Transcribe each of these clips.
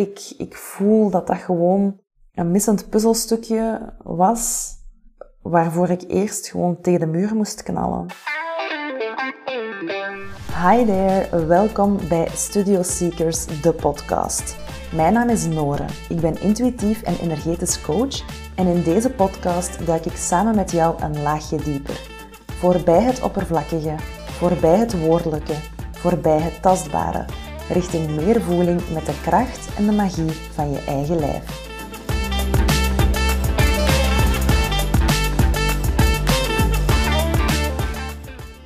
Ik, ik voel dat dat gewoon een missend puzzelstukje was, waarvoor ik eerst gewoon tegen de muur moest knallen. Hi there, welkom bij Studio Seekers, de podcast. Mijn naam is Nore. Ik ben intuïtief en energetisch coach en in deze podcast duik ik samen met jou een laagje dieper. Voorbij het oppervlakkige, voorbij het woordelijke, voorbij het tastbare, richting meer voeling met de kracht en de magie van je eigen lijf.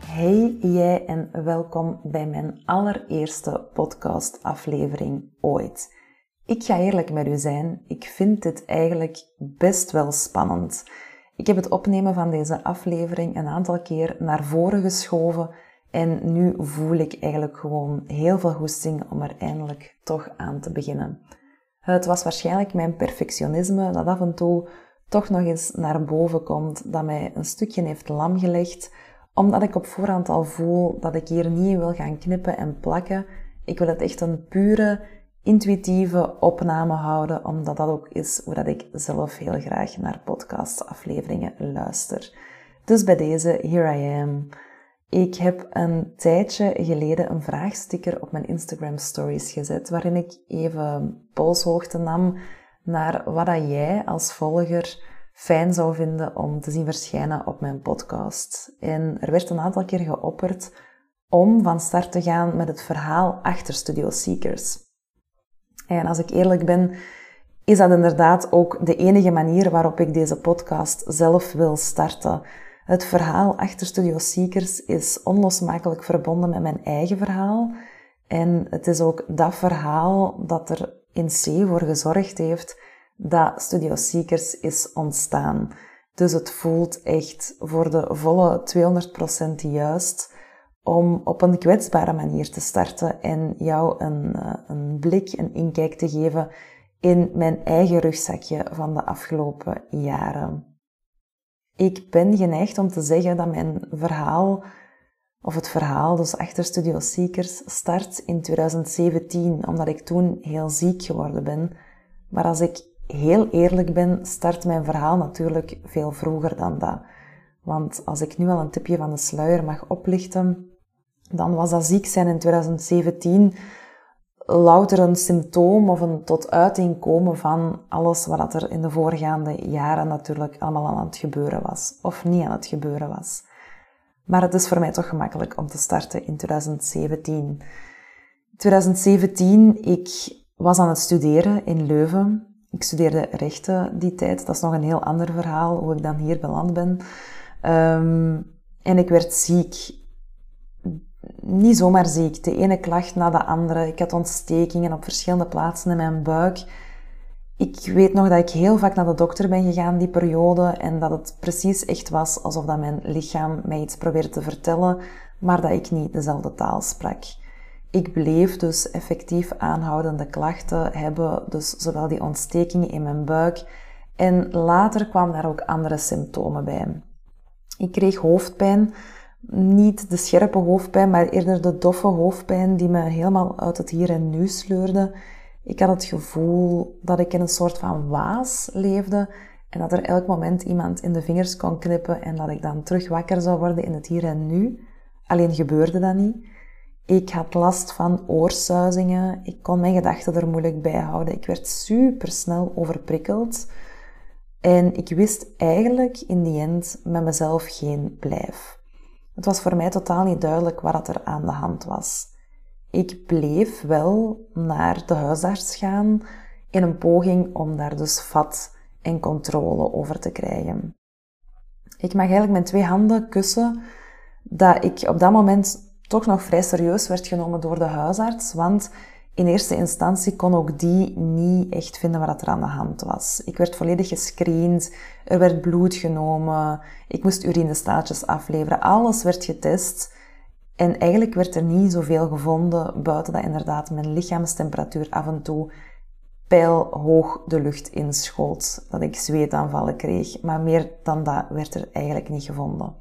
Hey jij en welkom bij mijn allereerste podcastaflevering ooit. Ik ga eerlijk met u zijn, ik vind dit eigenlijk best wel spannend. Ik heb het opnemen van deze aflevering een aantal keer naar voren geschoven en nu voel ik eigenlijk gewoon heel veel goesting om er eindelijk toch aan te beginnen. Het was waarschijnlijk mijn perfectionisme dat af en toe toch nog eens naar boven komt, dat mij een stukje heeft lam gelegd, omdat ik op voorhand al voel dat ik hier niet wil gaan knippen en plakken. Ik wil het echt een pure, intuïtieve opname houden, omdat dat ook is hoe dat ik zelf heel graag naar podcastafleveringen luister. Dus bij deze, here I am. Ik heb een tijdje geleden een vraagsticker op mijn Instagram stories gezet, waarin ik even polshoogte nam naar wat dat jij als volger fijn zou vinden om te zien verschijnen op mijn podcast. En er werd een aantal keer geopperd om van start te gaan met het verhaal achter Studio Seekers. En als ik eerlijk ben, is dat inderdaad ook de enige manier waarop ik deze podcast zelf wil starten. Het verhaal achter Studio Seekers is onlosmakelijk verbonden met mijn eigen verhaal. En het is ook dat verhaal dat er in C voor gezorgd heeft dat Studio Seekers is ontstaan. Dus het voelt echt voor de volle 200% juist om op een kwetsbare manier te starten en jou een, eh, een blik, een inkijk te geven in mijn eigen rugzakje van de afgelopen jaren. Ik ben geneigd om te zeggen dat mijn verhaal, of het verhaal, dus achter Studio Seekers, start in 2017, omdat ik toen heel ziek geworden ben. Maar als ik heel eerlijk ben, start mijn verhaal natuurlijk veel vroeger dan dat. Want als ik nu al een tipje van de sluier mag oplichten, dan was dat ziek zijn in 2017 louter een symptoom of een tot uiting komen van alles wat er in de voorgaande jaren natuurlijk allemaal aan het gebeuren was. Of niet aan het gebeuren was. Maar het is voor mij toch gemakkelijk om te starten in 2017. 2017, ik was aan het studeren in Leuven. Ik studeerde rechten die tijd. Dat is nog een heel ander verhaal, hoe ik dan hier beland ben. Um, en ik werd ziek niet zomaar ziek. De ene klacht na de andere. Ik had ontstekingen op verschillende plaatsen in mijn buik. Ik weet nog dat ik heel vaak naar de dokter ben gegaan die periode en dat het precies echt was alsof dat mijn lichaam mij iets probeerde te vertellen, maar dat ik niet dezelfde taal sprak. Ik bleef dus effectief aanhoudende klachten hebben, dus zowel die ontstekingen in mijn buik en later kwamen daar ook andere symptomen bij. Ik kreeg hoofdpijn, niet de scherpe hoofdpijn, maar eerder de doffe hoofdpijn die me helemaal uit het hier en nu sleurde. Ik had het gevoel dat ik in een soort van waas leefde en dat er elk moment iemand in de vingers kon knippen en dat ik dan terug wakker zou worden in het hier en nu. Alleen gebeurde dat niet. Ik had last van oorsuizingen. Ik kon mijn gedachten er moeilijk bij houden. Ik werd super snel overprikkeld. En ik wist eigenlijk in die end met mezelf geen blijf. Het was voor mij totaal niet duidelijk wat er aan de hand was. Ik bleef wel naar de huisarts gaan in een poging om daar dus vat en controle over te krijgen. Ik mag eigenlijk met twee handen kussen dat ik op dat moment toch nog vrij serieus werd genomen door de huisarts, want in eerste instantie kon ook die niet echt vinden wat er aan de hand was. Ik werd volledig gescreend, er werd bloed genomen, ik moest urinestaatjes afleveren, alles werd getest. En eigenlijk werd er niet zoveel gevonden, buiten dat inderdaad mijn lichaamstemperatuur af en toe pijlhoog de lucht inschoot, dat ik zweetaanvallen kreeg. Maar meer dan dat werd er eigenlijk niet gevonden.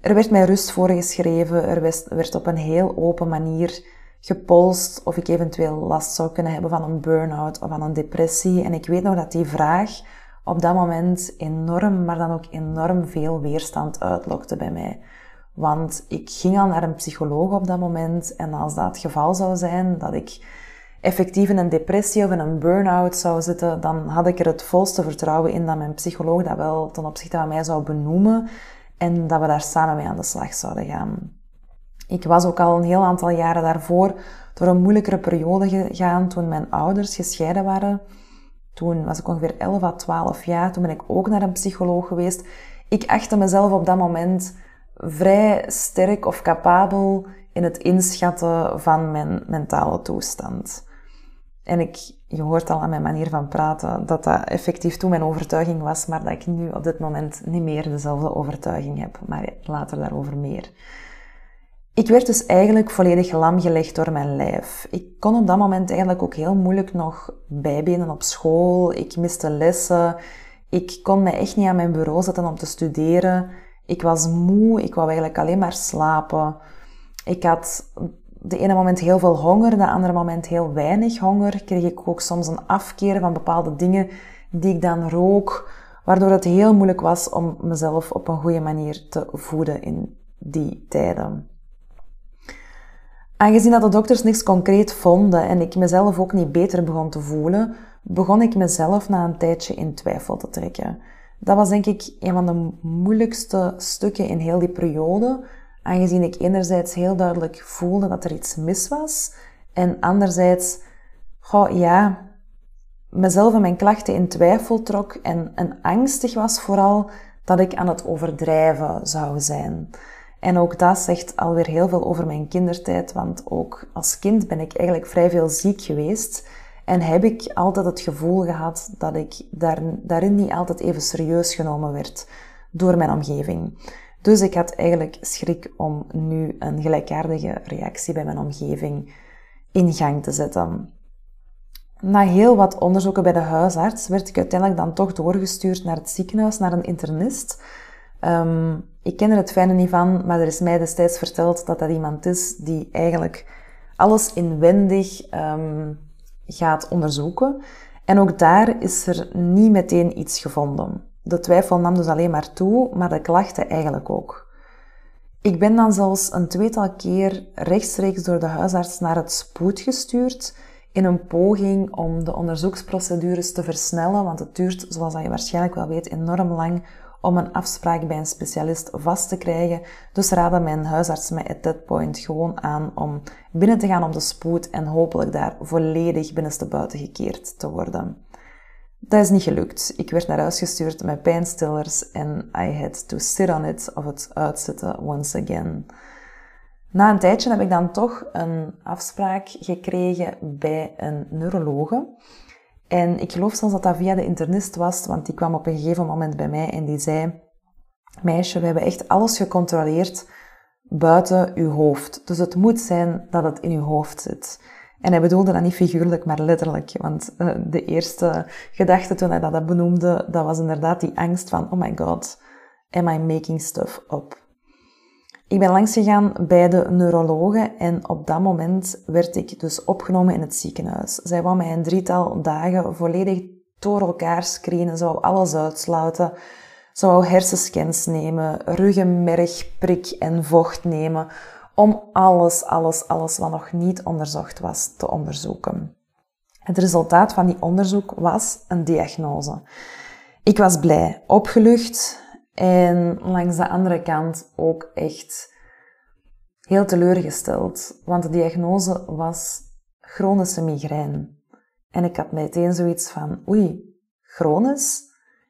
Er werd mij rust voorgeschreven, er werd op een heel open manier gepolst of ik eventueel last zou kunnen hebben van een burn-out of van een depressie. En ik weet nog dat die vraag op dat moment enorm, maar dan ook enorm veel weerstand uitlokte bij mij. Want ik ging al naar een psycholoog op dat moment en als dat het geval zou zijn dat ik effectief in een depressie of in een burn-out zou zitten, dan had ik er het volste vertrouwen in dat mijn psycholoog dat wel ten opzichte van mij zou benoemen en dat we daar samen mee aan de slag zouden gaan. Ik was ook al een heel aantal jaren daarvoor door een moeilijkere periode gegaan toen mijn ouders gescheiden waren. Toen was ik ongeveer 11 à 12 jaar. Toen ben ik ook naar een psycholoog geweest. Ik achtte mezelf op dat moment vrij sterk of capabel in het inschatten van mijn mentale toestand. En ik, je hoort al aan mijn manier van praten dat dat effectief toen mijn overtuiging was, maar dat ik nu op dit moment niet meer dezelfde overtuiging heb. Maar later daarover meer. Ik werd dus eigenlijk volledig lam gelegd door mijn lijf. Ik kon op dat moment eigenlijk ook heel moeilijk nog bijbenen op school. Ik miste lessen. Ik kon mij echt niet aan mijn bureau zetten om te studeren. Ik was moe. Ik wou eigenlijk alleen maar slapen. Ik had de ene moment heel veel honger, de andere moment heel weinig honger. Kreeg ik ook soms een afkeer van bepaalde dingen die ik dan rook, waardoor het heel moeilijk was om mezelf op een goede manier te voeden in die tijden. Aangezien dat de dokters niks concreet vonden en ik mezelf ook niet beter begon te voelen, begon ik mezelf na een tijdje in twijfel te trekken. Dat was denk ik een van de moeilijkste stukken in heel die periode, aangezien ik enerzijds heel duidelijk voelde dat er iets mis was en anderzijds, goh ja, mezelf en mijn klachten in twijfel trok en, en angstig was vooral dat ik aan het overdrijven zou zijn. En ook dat zegt alweer heel veel over mijn kindertijd, want ook als kind ben ik eigenlijk vrij veel ziek geweest. En heb ik altijd het gevoel gehad dat ik daar, daarin niet altijd even serieus genomen werd door mijn omgeving. Dus ik had eigenlijk schrik om nu een gelijkaardige reactie bij mijn omgeving in gang te zetten. Na heel wat onderzoeken bij de huisarts werd ik uiteindelijk dan toch doorgestuurd naar het ziekenhuis, naar een internist. Um, ik ken er het fijne niet van, maar er is mij destijds verteld dat dat iemand is die eigenlijk alles inwendig um, gaat onderzoeken. En ook daar is er niet meteen iets gevonden. De twijfel nam dus alleen maar toe, maar de klachten eigenlijk ook. Ik ben dan zelfs een tweetal keer rechtstreeks door de huisarts naar het spoed gestuurd in een poging om de onderzoeksprocedures te versnellen, want het duurt, zoals je waarschijnlijk wel weet, enorm lang om een afspraak bij een specialist vast te krijgen. Dus raadde mijn huisarts mij at that point gewoon aan om binnen te gaan op de spoed en hopelijk daar volledig binnenstebuiten gekeerd te worden. Dat is niet gelukt. Ik werd naar huis gestuurd met pijnstillers en I had to sit on it of het uitzetten once again. Na een tijdje heb ik dan toch een afspraak gekregen bij een neurologe. En ik geloof zelfs dat dat via de internist was, want die kwam op een gegeven moment bij mij en die zei: Meisje, we hebben echt alles gecontroleerd buiten uw hoofd. Dus het moet zijn dat het in uw hoofd zit. En hij bedoelde dat niet figuurlijk, maar letterlijk. Want uh, de eerste gedachte toen hij dat benoemde, dat was inderdaad die angst van: Oh my god, am I making stuff up? Ik ben langs gegaan bij de neurologen en op dat moment werd ik dus opgenomen in het ziekenhuis. Zij wou mij een drietal dagen volledig door elkaar screenen, zou alles uitsluiten, zou hersenscans nemen, ruggenmerg, prik en vocht nemen, om alles, alles, alles wat nog niet onderzocht was te onderzoeken. Het resultaat van die onderzoek was een diagnose. Ik was blij, opgelucht, en langs de andere kant ook echt heel teleurgesteld, want de diagnose was chronische migraine. En ik had meteen zoiets van, oei, chronisch?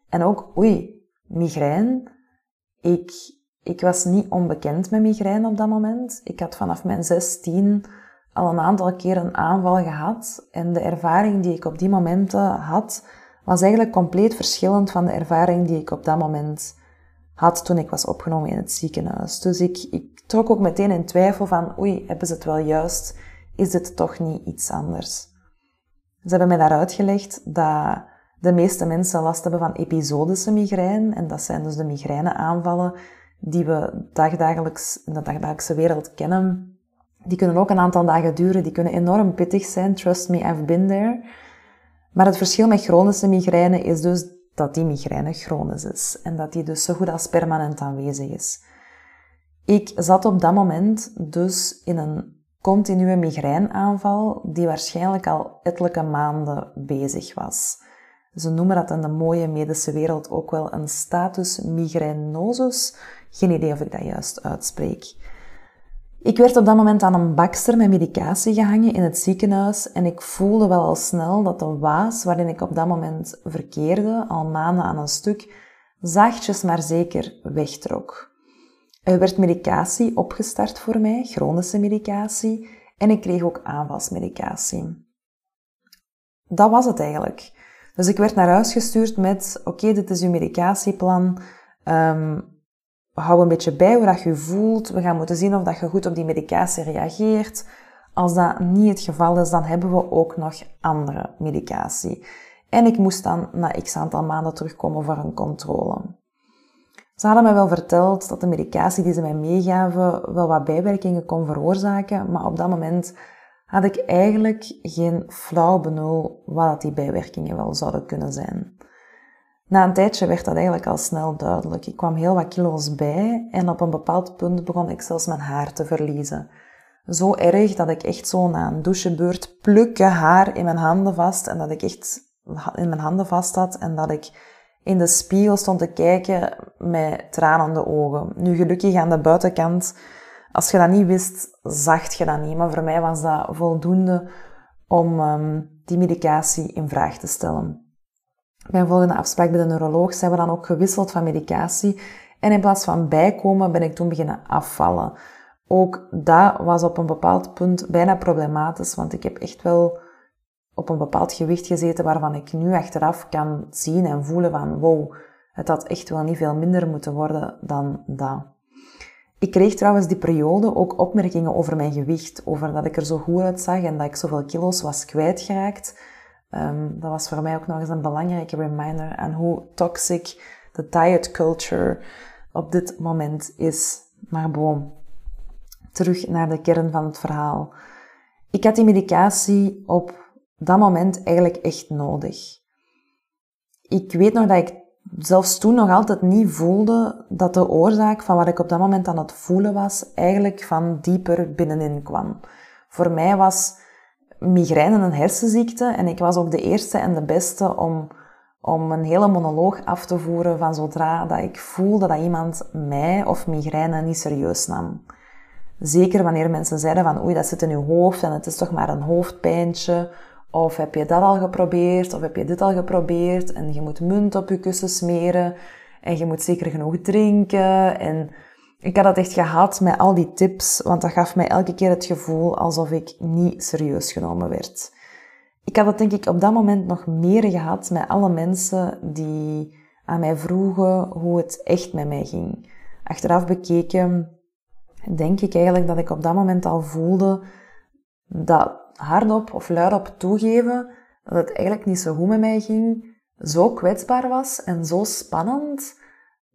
En ook, oei, migraine? Ik, ik was niet onbekend met migraine op dat moment. Ik had vanaf mijn 16 al een aantal keer een aanval gehad. En de ervaring die ik op die momenten had, was eigenlijk compleet verschillend van de ervaring die ik op dat moment had toen ik was opgenomen in het ziekenhuis. Dus ik, ik trok ook meteen in twijfel van, oei, hebben ze het wel juist? Is dit toch niet iets anders? Ze hebben mij daar uitgelegd dat de meeste mensen last hebben van episodische migraine. En dat zijn dus de migraineaanvallen die we dagdagelijks in de dagdagelijkse wereld kennen. Die kunnen ook een aantal dagen duren, die kunnen enorm pittig zijn. Trust me, I've been there. Maar het verschil met chronische migraine is dus dat die migraine chronisch is. En dat die dus zo goed als permanent aanwezig is. Ik zat op dat moment dus in een continue migraineaanval die waarschijnlijk al ettelijke maanden bezig was. Ze noemen dat in de mooie medische wereld ook wel een status migrainosus. Geen idee of ik dat juist uitspreek. Ik werd op dat moment aan een bakster met medicatie gehangen in het ziekenhuis en ik voelde wel al snel dat de waas waarin ik op dat moment verkeerde, al maanden aan een stuk, zachtjes maar zeker wegtrok. Er werd medicatie opgestart voor mij, chronische medicatie, en ik kreeg ook aanvalsmedicatie. Dat was het eigenlijk. Dus ik werd naar huis gestuurd met, oké, dit is uw medicatieplan. Um, hou een beetje bij hoe dat je voelt. We gaan moeten zien of dat je goed op die medicatie reageert. Als dat niet het geval is, dan hebben we ook nog andere medicatie. En ik moest dan na x aantal maanden terugkomen voor een controle. Ze hadden mij wel verteld dat de medicatie die ze mij meegaven wel wat bijwerkingen kon veroorzaken, maar op dat moment had ik eigenlijk geen flauw benul wat die bijwerkingen wel zouden kunnen zijn. Na een tijdje werd dat eigenlijk al snel duidelijk. Ik kwam heel wat kilo's bij en op een bepaald punt begon ik zelfs mijn haar te verliezen. Zo erg dat ik echt zo na een douchebeurt plukken haar in mijn handen vast en dat ik echt in mijn handen vast had en dat ik in de spiegel stond te kijken met tranende ogen. Nu gelukkig aan de buitenkant, als je dat niet wist, zag je dat niet. Maar voor mij was dat voldoende om um, die medicatie in vraag te stellen. Bij een volgende afspraak bij de neuroloog zijn we dan ook gewisseld van medicatie. En in plaats van bijkomen ben ik toen beginnen afvallen. Ook dat was op een bepaald punt bijna problematisch, want ik heb echt wel op een bepaald gewicht gezeten waarvan ik nu achteraf kan zien en voelen van wow, het had echt wel niet veel minder moeten worden dan dat. Ik kreeg trouwens die periode ook opmerkingen over mijn gewicht, over dat ik er zo goed uitzag en dat ik zoveel kilo's was kwijtgeraakt. Um, dat was voor mij ook nog eens een belangrijke reminder aan hoe toxic de diet culture op dit moment is. Maar boom, terug naar de kern van het verhaal. Ik had die medicatie op dat moment eigenlijk echt nodig. Ik weet nog dat ik zelfs toen nog altijd niet voelde dat de oorzaak van wat ik op dat moment aan het voelen was, eigenlijk van dieper binnenin kwam. Voor mij was migraine een hersenziekte en ik was ook de eerste en de beste om, om een hele monoloog af te voeren van zodra dat ik voelde dat iemand mij of migraine niet serieus nam. Zeker wanneer mensen zeiden van oei, dat zit in uw hoofd en het is toch maar een hoofdpijntje of heb je dat al geprobeerd? Of heb je dit al geprobeerd? En je moet munt op je kussen smeren. En je moet zeker genoeg drinken. En ik had dat echt gehad met al die tips, want dat gaf mij elke keer het gevoel alsof ik niet serieus genomen werd. Ik had dat denk ik op dat moment nog meer gehad met alle mensen die aan mij vroegen hoe het echt met mij ging. Achteraf bekeken denk ik eigenlijk dat ik op dat moment al voelde dat hardop of luidop toegeven dat het eigenlijk niet zo goed met mij ging, zo kwetsbaar was en zo spannend,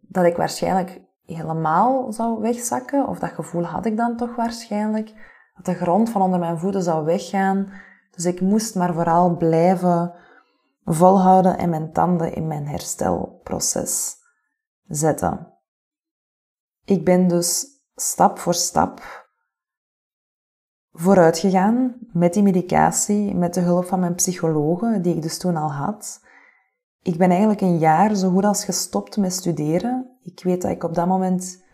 dat ik waarschijnlijk helemaal zou wegzakken, of dat gevoel had ik dan toch waarschijnlijk, dat de grond van onder mijn voeten zou weggaan. Dus ik moest maar vooral blijven volhouden en mijn tanden in mijn herstelproces zetten. Ik ben dus stap voor stap vooruit gegaan met die medicatie, met de hulp van mijn psychologen, die ik dus toen al had. Ik ben eigenlijk een jaar zo goed als gestopt met studeren. Ik weet dat ik op dat moment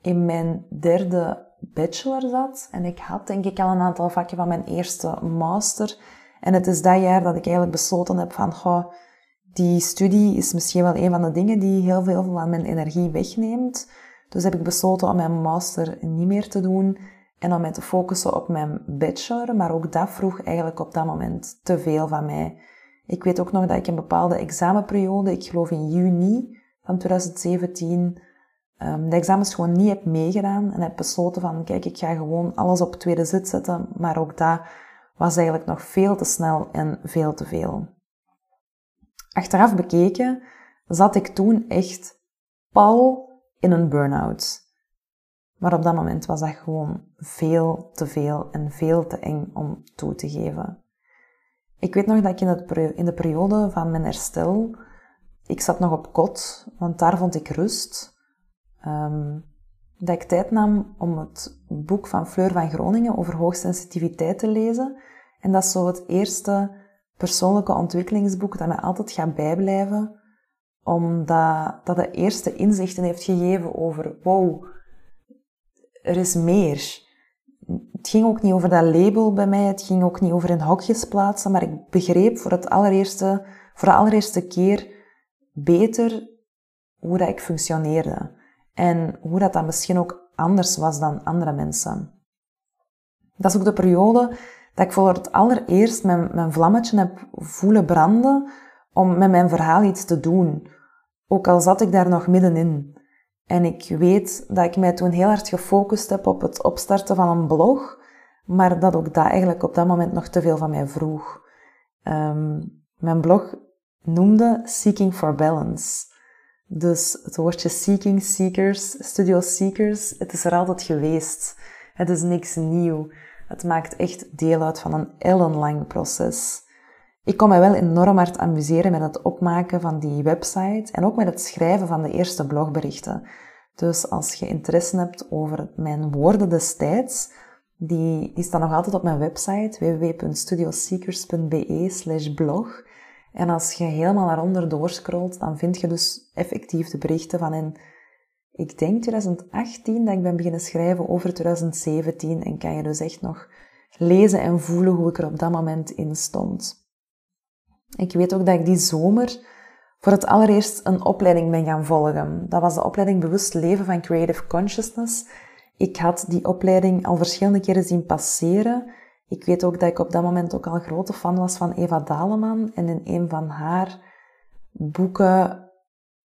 in mijn derde bachelor zat en ik had denk ik al een aantal vakken van mijn eerste master. En het is dat jaar dat ik eigenlijk besloten heb van, goh, die studie is misschien wel een van de dingen die heel veel van mijn energie wegneemt. Dus heb ik besloten om mijn master niet meer te doen en om mij te focussen op mijn bachelor, maar ook dat vroeg eigenlijk op dat moment te veel van mij. Ik weet ook nog dat ik een bepaalde examenperiode, ik geloof in juni van 2017, um, de examens gewoon niet heb meegedaan en heb besloten van, kijk, ik ga gewoon alles op tweede zit zetten, maar ook dat was eigenlijk nog veel te snel en veel te veel. Achteraf bekeken zat ik toen echt pal in een burn-out. Maar op dat moment was dat gewoon veel te veel en veel te eng om toe te geven. Ik weet nog dat ik in, in de periode van mijn herstel, ik zat nog op kot, want daar vond ik rust. Um, dat ik tijd nam om het boek van Fleur van Groningen over hoogsensitiviteit te lezen. En dat is zo het eerste persoonlijke ontwikkelingsboek dat mij altijd gaat bijblijven, omdat dat de eerste inzichten heeft gegeven over, wow, er is meer. Het ging ook niet over dat label bij mij, het ging ook niet over in hokjes plaatsen, maar ik begreep voor, het allereerste, voor de allereerste keer beter hoe dat ik functioneerde. En hoe dat dan misschien ook anders was dan andere mensen. Dat is ook de periode dat ik voor het allereerst mijn, mijn vlammetje heb voelen branden om met mijn verhaal iets te doen. Ook al zat ik daar nog middenin. En ik weet dat ik mij toen heel hard gefocust heb op het opstarten van een blog, maar dat ook dat eigenlijk op dat moment nog te veel van mij vroeg. Um, mijn blog noemde Seeking for Balance. Dus het woordje seeking, seekers, studio seekers, het is er altijd geweest. Het is niks nieuw. Het maakt echt deel uit van een ellenlang proces. Ik kon me wel enorm hard amuseren met het opmaken van die website en ook met het schrijven van de eerste blogberichten. Dus als je interesse hebt over mijn woorden destijds, die, die staan nog altijd op mijn website www.studioseekers.be blog. En als je helemaal naar onder doorscrollt, dan vind je dus effectief de berichten van in, ik denk 2018 dat ik ben beginnen schrijven over 2017 en kan je dus echt nog lezen en voelen hoe ik er op dat moment in stond. Ik weet ook dat ik die zomer voor het allereerst een opleiding ben gaan volgen. Dat was de opleiding Bewust Leven van Creative Consciousness. Ik had die opleiding al verschillende keren zien passeren ik weet ook dat ik op dat moment ook al grote fan was van Eva Daleman. En in een van haar boeken,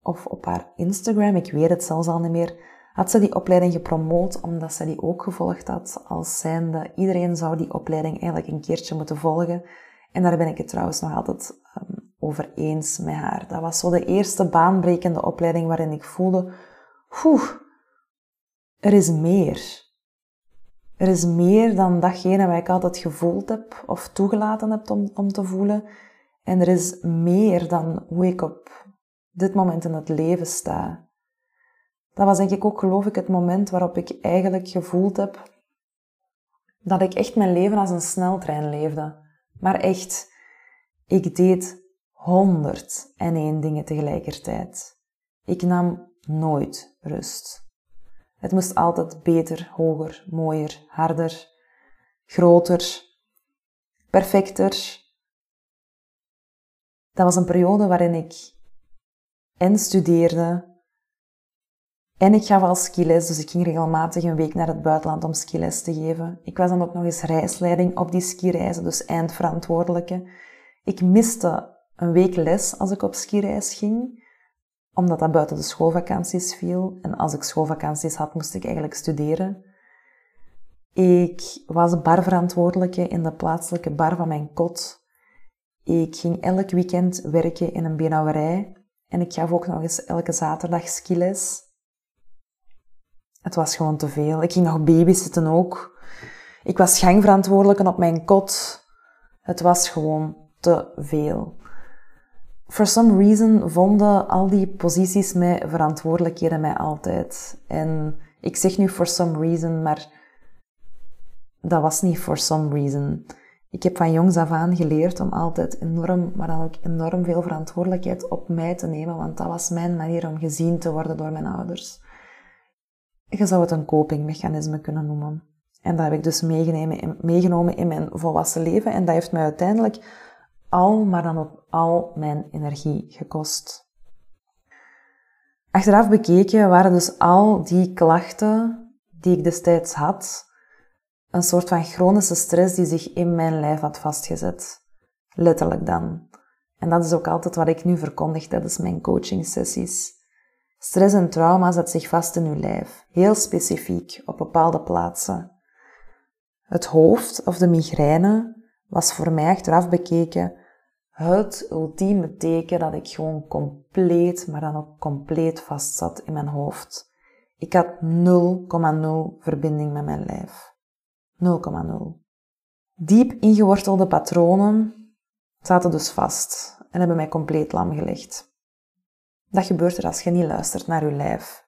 of op haar Instagram, ik weet het zelfs al niet meer, had ze die opleiding gepromoot omdat ze die ook gevolgd had als zijnde. Iedereen zou die opleiding eigenlijk een keertje moeten volgen. En daar ben ik het trouwens nog altijd um, over eens met haar. Dat was zo de eerste baanbrekende opleiding waarin ik voelde, er is meer. Er is meer dan datgene wat ik altijd gevoeld heb of toegelaten heb om, om te voelen. En er is meer dan hoe ik op dit moment in het leven sta. Dat was denk ik ook, geloof ik, het moment waarop ik eigenlijk gevoeld heb dat ik echt mijn leven als een sneltrein leefde. Maar echt, ik deed honderd en één dingen tegelijkertijd. Ik nam nooit rust. Het moest altijd beter, hoger, mooier, harder, groter, perfecter. Dat was een periode waarin ik en studeerde en ik gaf al skiles, dus ik ging regelmatig een week naar het buitenland om skiles te geven. Ik was dan ook nog eens reisleiding op die skireizen, dus eindverantwoordelijke. Ik miste een week les als ik op skireis ging omdat dat buiten de schoolvakanties viel. En als ik schoolvakanties had, moest ik eigenlijk studeren. Ik was barverantwoordelijke in de plaatselijke bar van mijn kot. Ik ging elk weekend werken in een benauwerij. En ik gaf ook nog eens elke zaterdag skiles. Het was gewoon te veel. Ik ging nog babysitten ook. Ik was gangverantwoordelijke op mijn kot. Het was gewoon te veel for some reason vonden al die posities mij verantwoordelijkheden mij altijd. En ik zeg nu for some reason, maar dat was niet for some reason. Ik heb van jongs af aan geleerd om altijd enorm, maar dan ook enorm veel verantwoordelijkheid op mij te nemen, want dat was mijn manier om gezien te worden door mijn ouders. Je zou het een copingmechanisme kunnen noemen. En dat heb ik dus meegenomen in mijn volwassen leven en dat heeft mij uiteindelijk al, maar dan ook al mijn energie gekost. Achteraf bekeken waren dus al die klachten die ik destijds had, een soort van chronische stress die zich in mijn lijf had vastgezet. Letterlijk dan. En dat is ook altijd wat ik nu verkondig tijdens mijn coaching sessies. Stress en trauma zet zich vast in uw lijf, heel specifiek op bepaalde plaatsen. Het hoofd of de migraine was voor mij achteraf bekeken het ultieme teken dat ik gewoon compleet, maar dan ook compleet vast zat in mijn hoofd. Ik had 0,0 verbinding met mijn lijf. 0,0. Diep ingewortelde patronen zaten dus vast en hebben mij compleet lam gelegd. Dat gebeurt er als je niet luistert naar je lijf.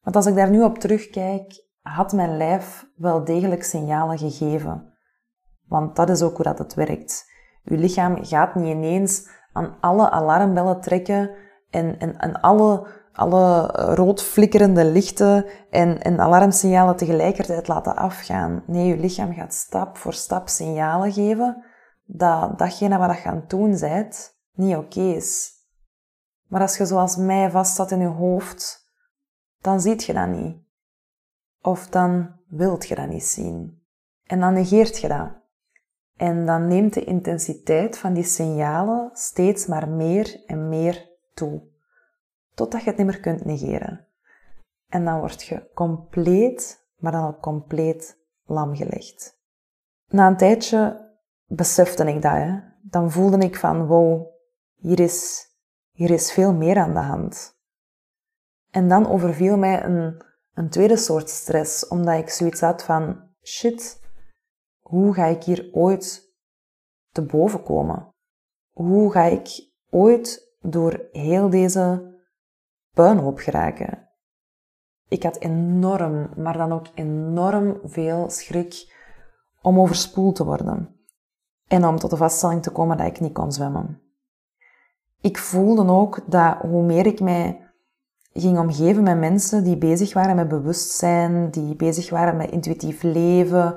Want als ik daar nu op terugkijk, had mijn lijf wel degelijk signalen gegeven. Want dat is ook hoe dat het werkt. Uw lichaam gaat niet ineens aan alle alarmbellen trekken en, en, en alle, alle rood flikkerende lichten en, en alarmsignalen tegelijkertijd laten afgaan. Nee, uw lichaam gaat stap voor stap signalen geven dat datgene wat je aan het doen bent, niet oké is. Maar als je zoals mij vast zat in je hoofd, dan ziet je dat niet. Of dan wilt je dat niet zien. En dan negeert je dat. En dan neemt de intensiteit van die signalen steeds maar meer en meer toe. Totdat je het niet meer kunt negeren. En dan word je compleet, maar dan ook compleet lam gelegd. Na een tijdje besefte ik dat. Hè. Dan voelde ik van, wow, hier is, hier is veel meer aan de hand. En dan overviel mij een, een tweede soort stress, omdat ik zoiets had van, shit, hoe ga ik hier ooit te boven komen? Hoe ga ik ooit door heel deze puinhoop geraken? Ik had enorm, maar dan ook enorm veel schrik om overspoeld te worden en om tot de vaststelling te komen dat ik niet kon zwemmen. Ik voelde ook dat hoe meer ik mij ging omgeven met mensen die bezig waren met bewustzijn, die bezig waren met intuïtief leven,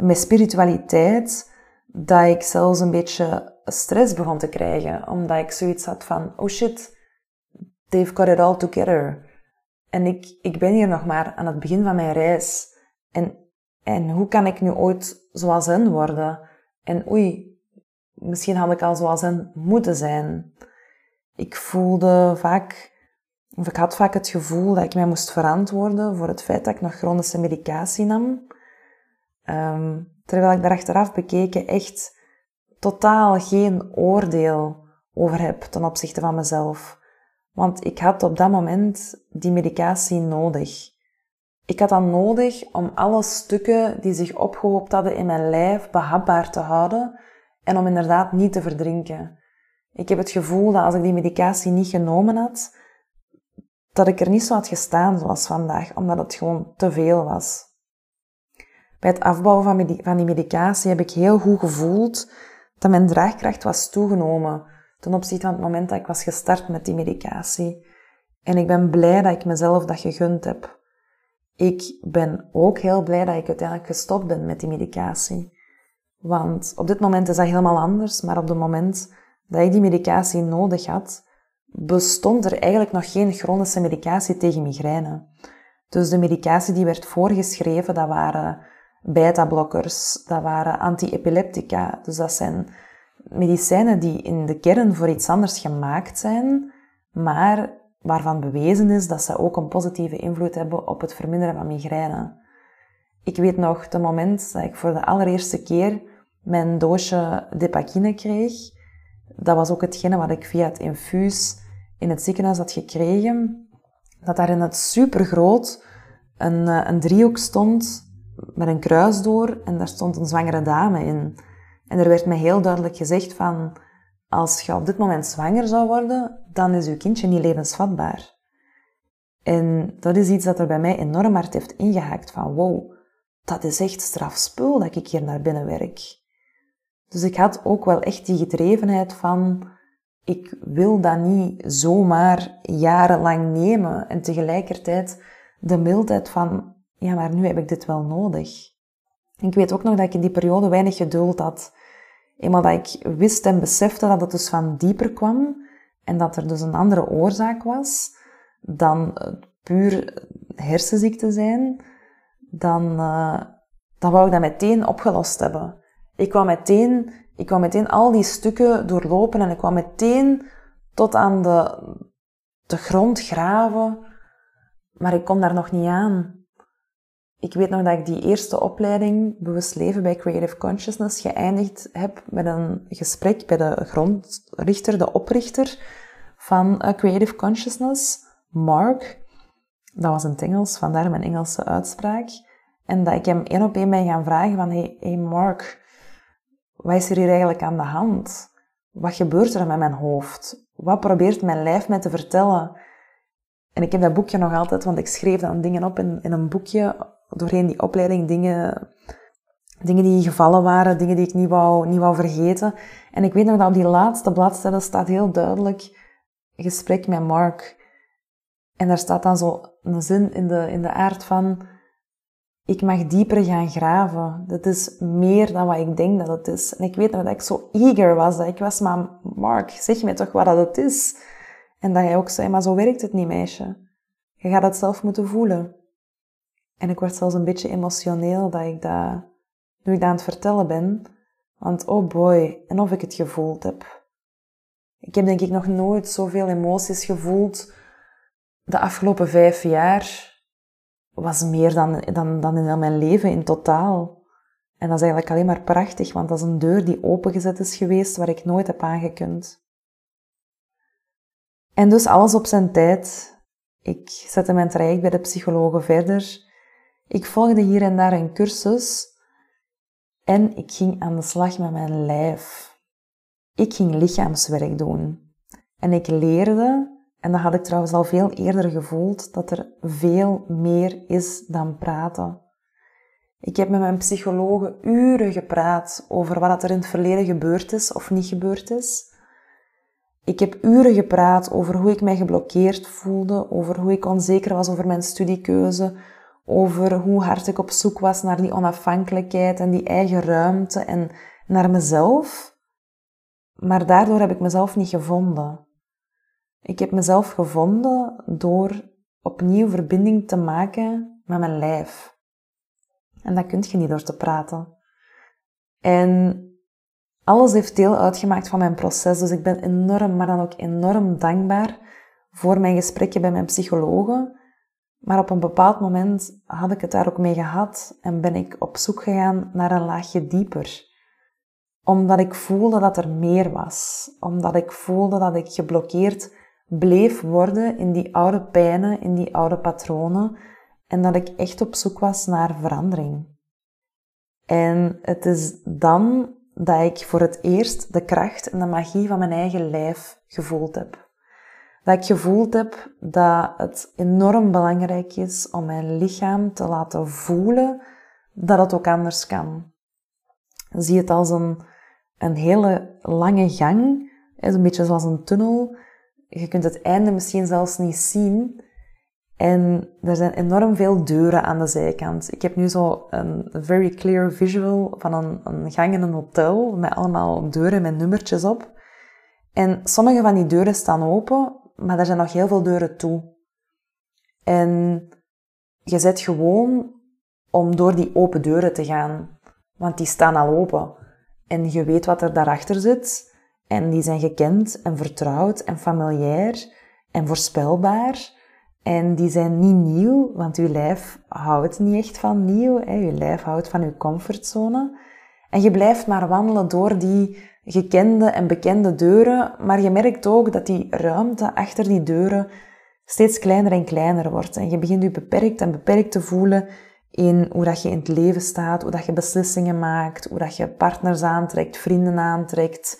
met spiritualiteit, dat ik zelfs een beetje stress begon te krijgen, omdat ik zoiets had van, oh shit, they've got it all together. En ik, ik ben hier nog maar aan het begin van mijn reis. En, en hoe kan ik nu ooit zoals hen worden? En oei, misschien had ik al zoals hen moeten zijn. Ik voelde vaak, of ik had vaak het gevoel dat ik mij moest verantwoorden voor het feit dat ik nog chronische medicatie nam. Um, terwijl ik daar achteraf bekeken echt totaal geen oordeel over heb ten opzichte van mezelf. Want ik had op dat moment die medicatie nodig. Ik had dat nodig om alle stukken die zich opgehoopt hadden in mijn lijf behapbaar te houden en om inderdaad niet te verdrinken. Ik heb het gevoel dat als ik die medicatie niet genomen had, dat ik er niet zo had gestaan zoals vandaag, omdat het gewoon te veel was. Bij het afbouwen van, van die medicatie heb ik heel goed gevoeld dat mijn draagkracht was toegenomen ten opzichte van het moment dat ik was gestart met die medicatie. En ik ben blij dat ik mezelf dat gegund heb. Ik ben ook heel blij dat ik uiteindelijk gestopt ben met die medicatie. Want op dit moment is dat helemaal anders, maar op het moment dat ik die medicatie nodig had, bestond er eigenlijk nog geen chronische medicatie tegen migraine. Dus de medicatie die werd voorgeschreven, dat waren beta-blokkers, dat waren anti-epileptica. Dus dat zijn medicijnen die in de kern voor iets anders gemaakt zijn, maar waarvan bewezen is dat ze ook een positieve invloed hebben op het verminderen van migraine. Ik weet nog het moment dat ik voor de allereerste keer mijn doosje Depakine kreeg. Dat was ook hetgene wat ik via het infuus in het ziekenhuis had gekregen. Dat daar in het supergroot een, eh, een driehoek stond met een kruis door en daar stond een zwangere dame in. En er werd mij heel duidelijk gezegd van, als je op dit moment zwanger zou worden, dan is uw kindje niet levensvatbaar. En dat is iets dat er bij mij enorm hard heeft ingehaakt van, wow, dat is echt strafspul dat ik hier naar binnen werk. Dus ik had ook wel echt die gedrevenheid van, ik wil dat niet zomaar jarenlang nemen. En tegelijkertijd de mildheid van, ja, maar nu heb ik dit wel nodig. Ik weet ook nog dat ik in die periode weinig geduld had. Eenmaal dat ik wist en besefte dat het dus van dieper kwam en dat er dus een andere oorzaak was dan puur hersenziekte zijn, dan, uh, dan wou ik dat meteen opgelost hebben. Ik kwam meteen, ik kwam meteen al die stukken doorlopen en ik kwam meteen tot aan de, de grond graven. Maar ik kon daar nog niet aan. Ik weet nog dat ik die eerste opleiding Bewust Leven bij Creative Consciousness geëindigd heb met een gesprek bij de grondrichter, de oprichter van uh, Creative Consciousness, Mark. Dat was in het Engels, vandaar mijn Engelse uitspraak. En dat ik hem één op één ben gaan vragen van, hey, hey Mark, wat is er hier eigenlijk aan de hand? Wat gebeurt er met mijn hoofd? Wat probeert mijn lijf mij te vertellen? En ik heb dat boekje nog altijd, want ik schreef dan dingen op in, in een boekje, doorheen die opleiding, dingen, dingen die gevallen waren, dingen die ik niet wou, niet wou vergeten. En ik weet nog dat op die laatste bladzijde staat heel duidelijk, gesprek met Mark. En daar staat dan zo een zin in de, in de aard van, ik mag dieper gaan graven. Dat is meer dan wat ik denk dat het is. En ik weet nog dat ik zo eager was, dat ik was, maar Mark, zeg me toch wat dat het is. En dat hij ook zei, maar zo werkt het niet, meisje. Je gaat het zelf moeten voelen. En ik word zelfs een beetje emotioneel dat ik dat, nu ik dat aan het vertellen ben. Want oh boy, en of ik het gevoeld heb. Ik heb denk ik nog nooit zoveel emoties gevoeld de afgelopen vijf jaar was meer dan, dan, dan in heel mijn leven in totaal. En dat is eigenlijk alleen maar prachtig, want dat is een deur die opengezet is geweest waar ik nooit heb aangekund. En dus alles op zijn tijd. Ik zette mijn traject bij de psychologen verder. Ik volgde hier en daar een cursus. En ik ging aan de slag met mijn lijf. Ik ging lichaamswerk doen. En ik leerde en dat had ik trouwens al veel eerder gevoeld, dat er veel meer is dan praten. Ik heb met mijn psychologen uren gepraat over wat er in het verleden gebeurd is of niet gebeurd is. Ik heb uren gepraat over hoe ik mij geblokkeerd voelde, over hoe ik onzeker was over mijn studiekeuze, over hoe hard ik op zoek was naar die onafhankelijkheid en die eigen ruimte en naar mezelf. Maar daardoor heb ik mezelf niet gevonden. Ik heb mezelf gevonden door opnieuw verbinding te maken met mijn lijf. En dat kun je niet door te praten. En alles heeft deel uitgemaakt van mijn proces. Dus ik ben enorm, maar dan ook enorm dankbaar voor mijn gesprekken bij mijn psychologen. Maar op een bepaald moment had ik het daar ook mee gehad en ben ik op zoek gegaan naar een laagje dieper. Omdat ik voelde dat er meer was. Omdat ik voelde dat ik geblokkeerd bleef worden in die oude pijnen, in die oude patronen en dat ik echt op zoek was naar verandering. En het is dan dat ik voor het eerst de kracht en de magie van mijn eigen lijf gevoeld heb. Dat ik gevoeld heb dat het enorm belangrijk is om mijn lichaam te laten voelen dat het ook anders kan. Zie het als een, een hele lange gang, een beetje zoals een tunnel, je kunt het einde misschien zelfs niet zien. En er zijn enorm veel deuren aan de zijkant. Ik heb nu zo een very clear visual van een, een gang in een hotel met allemaal deuren met nummertjes op. En sommige van die deuren staan open, maar er zijn nog heel veel deuren toe. En je zet gewoon om door die open deuren te gaan, want die staan al open. En je weet wat er daarachter zit. En die zijn gekend en vertrouwd en familiair en voorspelbaar. En die zijn niet nieuw, want uw lijf houdt niet echt van nieuw. Hè. Uw lijf houdt van uw comfortzone. En je blijft maar wandelen door die gekende en bekende deuren, maar je merkt ook dat die ruimte achter die deuren steeds kleiner en kleiner wordt. En je begint je beperkt en beperkt te voelen in hoe dat je in het leven staat, hoe dat je beslissingen maakt, hoe dat je partners aantrekt, vrienden aantrekt,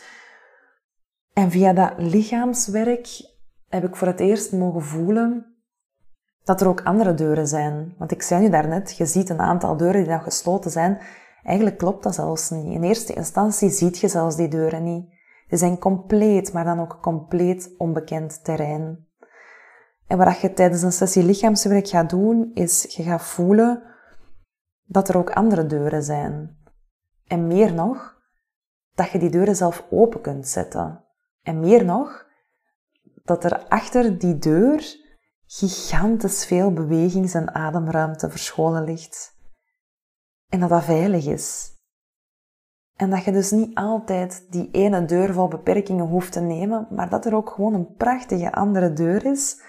en via dat lichaamswerk heb ik voor het eerst mogen voelen dat er ook andere deuren zijn. Want ik zei nu daarnet, je ziet een aantal deuren die nog gesloten zijn. Eigenlijk klopt dat zelfs niet. In eerste instantie ziet je zelfs die deuren niet. Die zijn compleet, maar dan ook compleet onbekend terrein. En wat je tijdens een sessie lichaamswerk gaat doen, is je gaat voelen dat er ook andere deuren zijn. En meer nog, dat je die deuren zelf open kunt zetten. En meer nog, dat er achter die deur gigantisch veel bewegings- en ademruimte verscholen ligt. En dat dat veilig is. En dat je dus niet altijd die ene deur vol beperkingen hoeft te nemen, maar dat er ook gewoon een prachtige andere deur is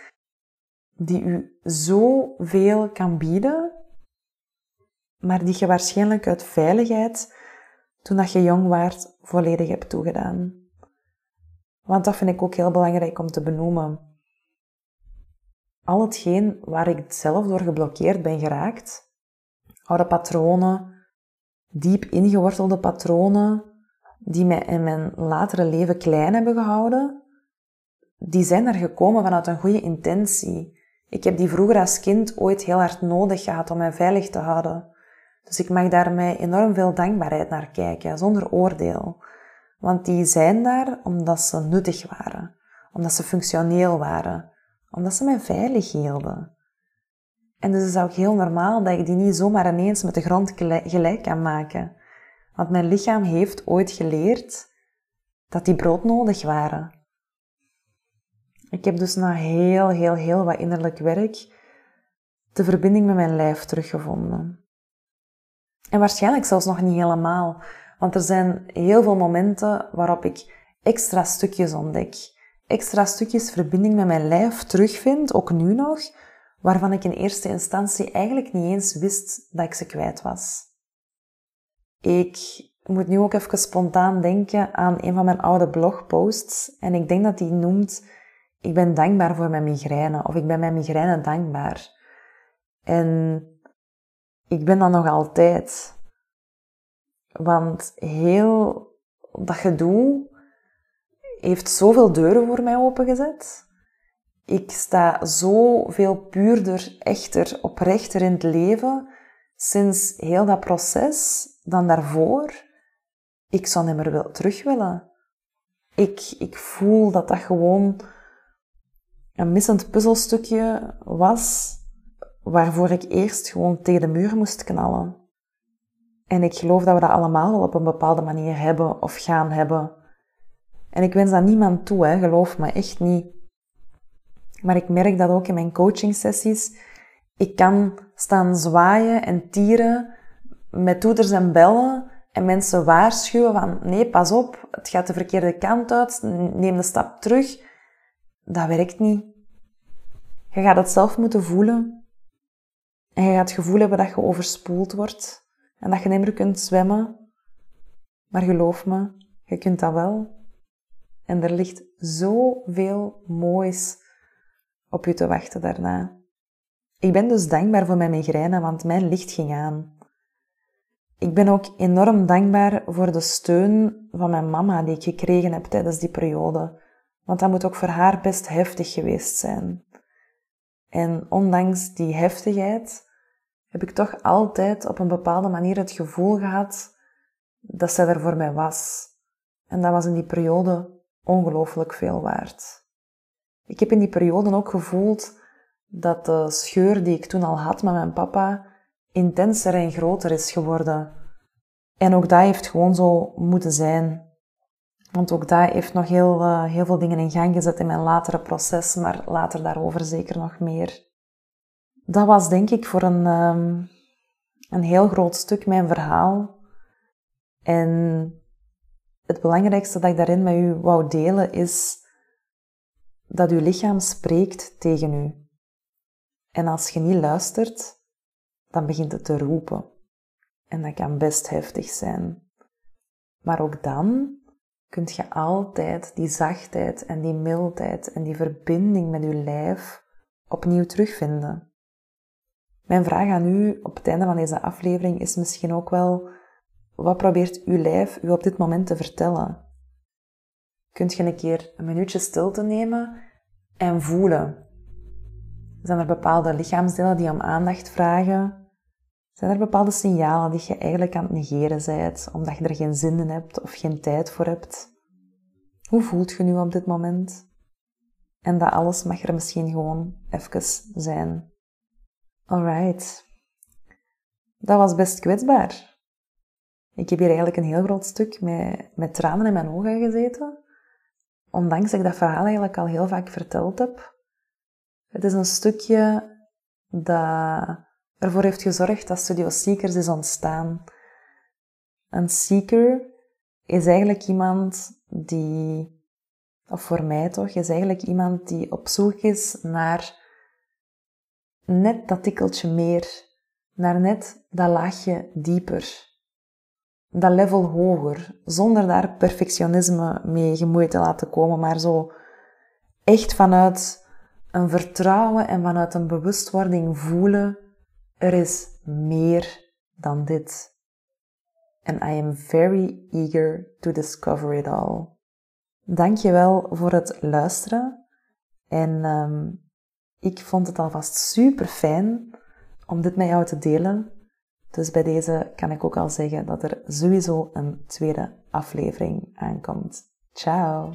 die u zoveel kan bieden, maar die je waarschijnlijk uit veiligheid, toen dat je jong waart, volledig hebt toegedaan. Want dat vind ik ook heel belangrijk om te benoemen. al hetgeen waar ik zelf door geblokkeerd ben geraakt. Oude patronen, diep ingewortelde patronen, die mij in mijn latere leven klein hebben gehouden, die zijn er gekomen vanuit een goede intentie. Ik heb die vroeger als kind ooit heel hard nodig gehad om mij veilig te houden. Dus ik mag daar met enorm veel dankbaarheid naar kijken, zonder oordeel. Want die zijn daar omdat ze nuttig waren, omdat ze functioneel waren, omdat ze mij veilig hielden. En dus is het ook heel normaal dat ik die niet zomaar ineens met de grond gelijk kan maken. Want mijn lichaam heeft ooit geleerd dat die broodnodig waren. Ik heb dus na heel, heel, heel wat innerlijk werk de verbinding met mijn lijf teruggevonden. En waarschijnlijk zelfs nog niet helemaal, want er zijn heel veel momenten waarop ik extra stukjes ontdek. Extra stukjes verbinding met mijn lijf terugvind, ook nu nog, waarvan ik in eerste instantie eigenlijk niet eens wist dat ik ze kwijt was. Ik moet nu ook even spontaan denken aan een van mijn oude blogposts en ik denk dat die noemt ik ben dankbaar voor mijn migraine of ik ben mijn migraine dankbaar. En ik ben dat nog altijd. Want heel dat gedoe heeft zoveel deuren voor mij opengezet. Ik sta zoveel puurder, echter, oprechter in het leven sinds heel dat proces dan daarvoor. Ik zou niet meer terug willen. Ik, ik voel dat dat gewoon een missend puzzelstukje was waarvoor ik eerst gewoon tegen de muur moest knallen. En ik geloof dat we dat allemaal wel op een bepaalde manier hebben of gaan hebben. En ik wens dat niemand toe, hè, geloof me, echt niet. Maar ik merk dat ook in mijn coaching sessies. Ik kan staan zwaaien en tieren met toeters en bellen en mensen waarschuwen van nee, pas op, het gaat de verkeerde kant uit, neem de stap terug. Dat werkt niet. Je gaat het zelf moeten voelen. En je gaat het gevoel hebben dat je overspoeld wordt en dat je niet meer kunt zwemmen. Maar geloof me, je kunt dat wel. En er ligt zoveel moois op je te wachten daarna. Ik ben dus dankbaar voor mijn migraine, want mijn licht ging aan. Ik ben ook enorm dankbaar voor de steun van mijn mama die ik gekregen heb tijdens die periode. Want dat moet ook voor haar best heftig geweest zijn. En ondanks die heftigheid heb ik toch altijd op een bepaalde manier het gevoel gehad dat zij er voor mij was. En dat was in die periode ongelooflijk veel waard. Ik heb in die periode ook gevoeld dat de scheur die ik toen al had met mijn papa intenser en groter is geworden. En ook dat heeft gewoon zo moeten zijn. Want ook dat heeft nog heel, uh, heel veel dingen in gang gezet in mijn latere proces, maar later daarover zeker nog meer. Dat was denk ik voor een, um, een heel groot stuk mijn verhaal. En het belangrijkste dat ik daarin met u wou delen is dat uw lichaam spreekt tegen u. En als je niet luistert, dan begint het te roepen. En dat kan best heftig zijn. Maar ook dan kunt je altijd die zachtheid en die mildheid en die verbinding met je lijf opnieuw terugvinden. Mijn vraag aan u op het einde van deze aflevering is misschien ook wel, wat probeert uw lijf u op dit moment te vertellen? Kunt je een keer een minuutje stilte nemen en voelen? Zijn er bepaalde lichaamsdelen die om aandacht vragen? Zijn er bepaalde signalen die je eigenlijk aan het negeren bent, omdat je er geen zin in hebt of geen tijd voor hebt? Hoe voelt je nu op dit moment? En dat alles mag er misschien gewoon even zijn. Alright. Dat was best kwetsbaar. Ik heb hier eigenlijk een heel groot stuk met, met tranen in mijn ogen gezeten. Ondanks dat ik dat verhaal eigenlijk al heel vaak verteld heb. Het is een stukje dat ervoor heeft gezorgd dat Studio Seekers is ontstaan. Een seeker is eigenlijk iemand die, of voor mij toch, is eigenlijk iemand die op zoek is naar net dat tikkeltje meer, naar net dat laagje dieper, dat level hoger, zonder daar perfectionisme mee gemoeid te laten komen, maar zo echt vanuit een vertrouwen en vanuit een bewustwording voelen, er is meer dan dit. And I am very eager to discover it all. Dankjewel voor het luisteren. En um, ik vond het alvast super fijn om dit met jou te delen. Dus bij deze kan ik ook al zeggen dat er sowieso een tweede aflevering aankomt. Ciao!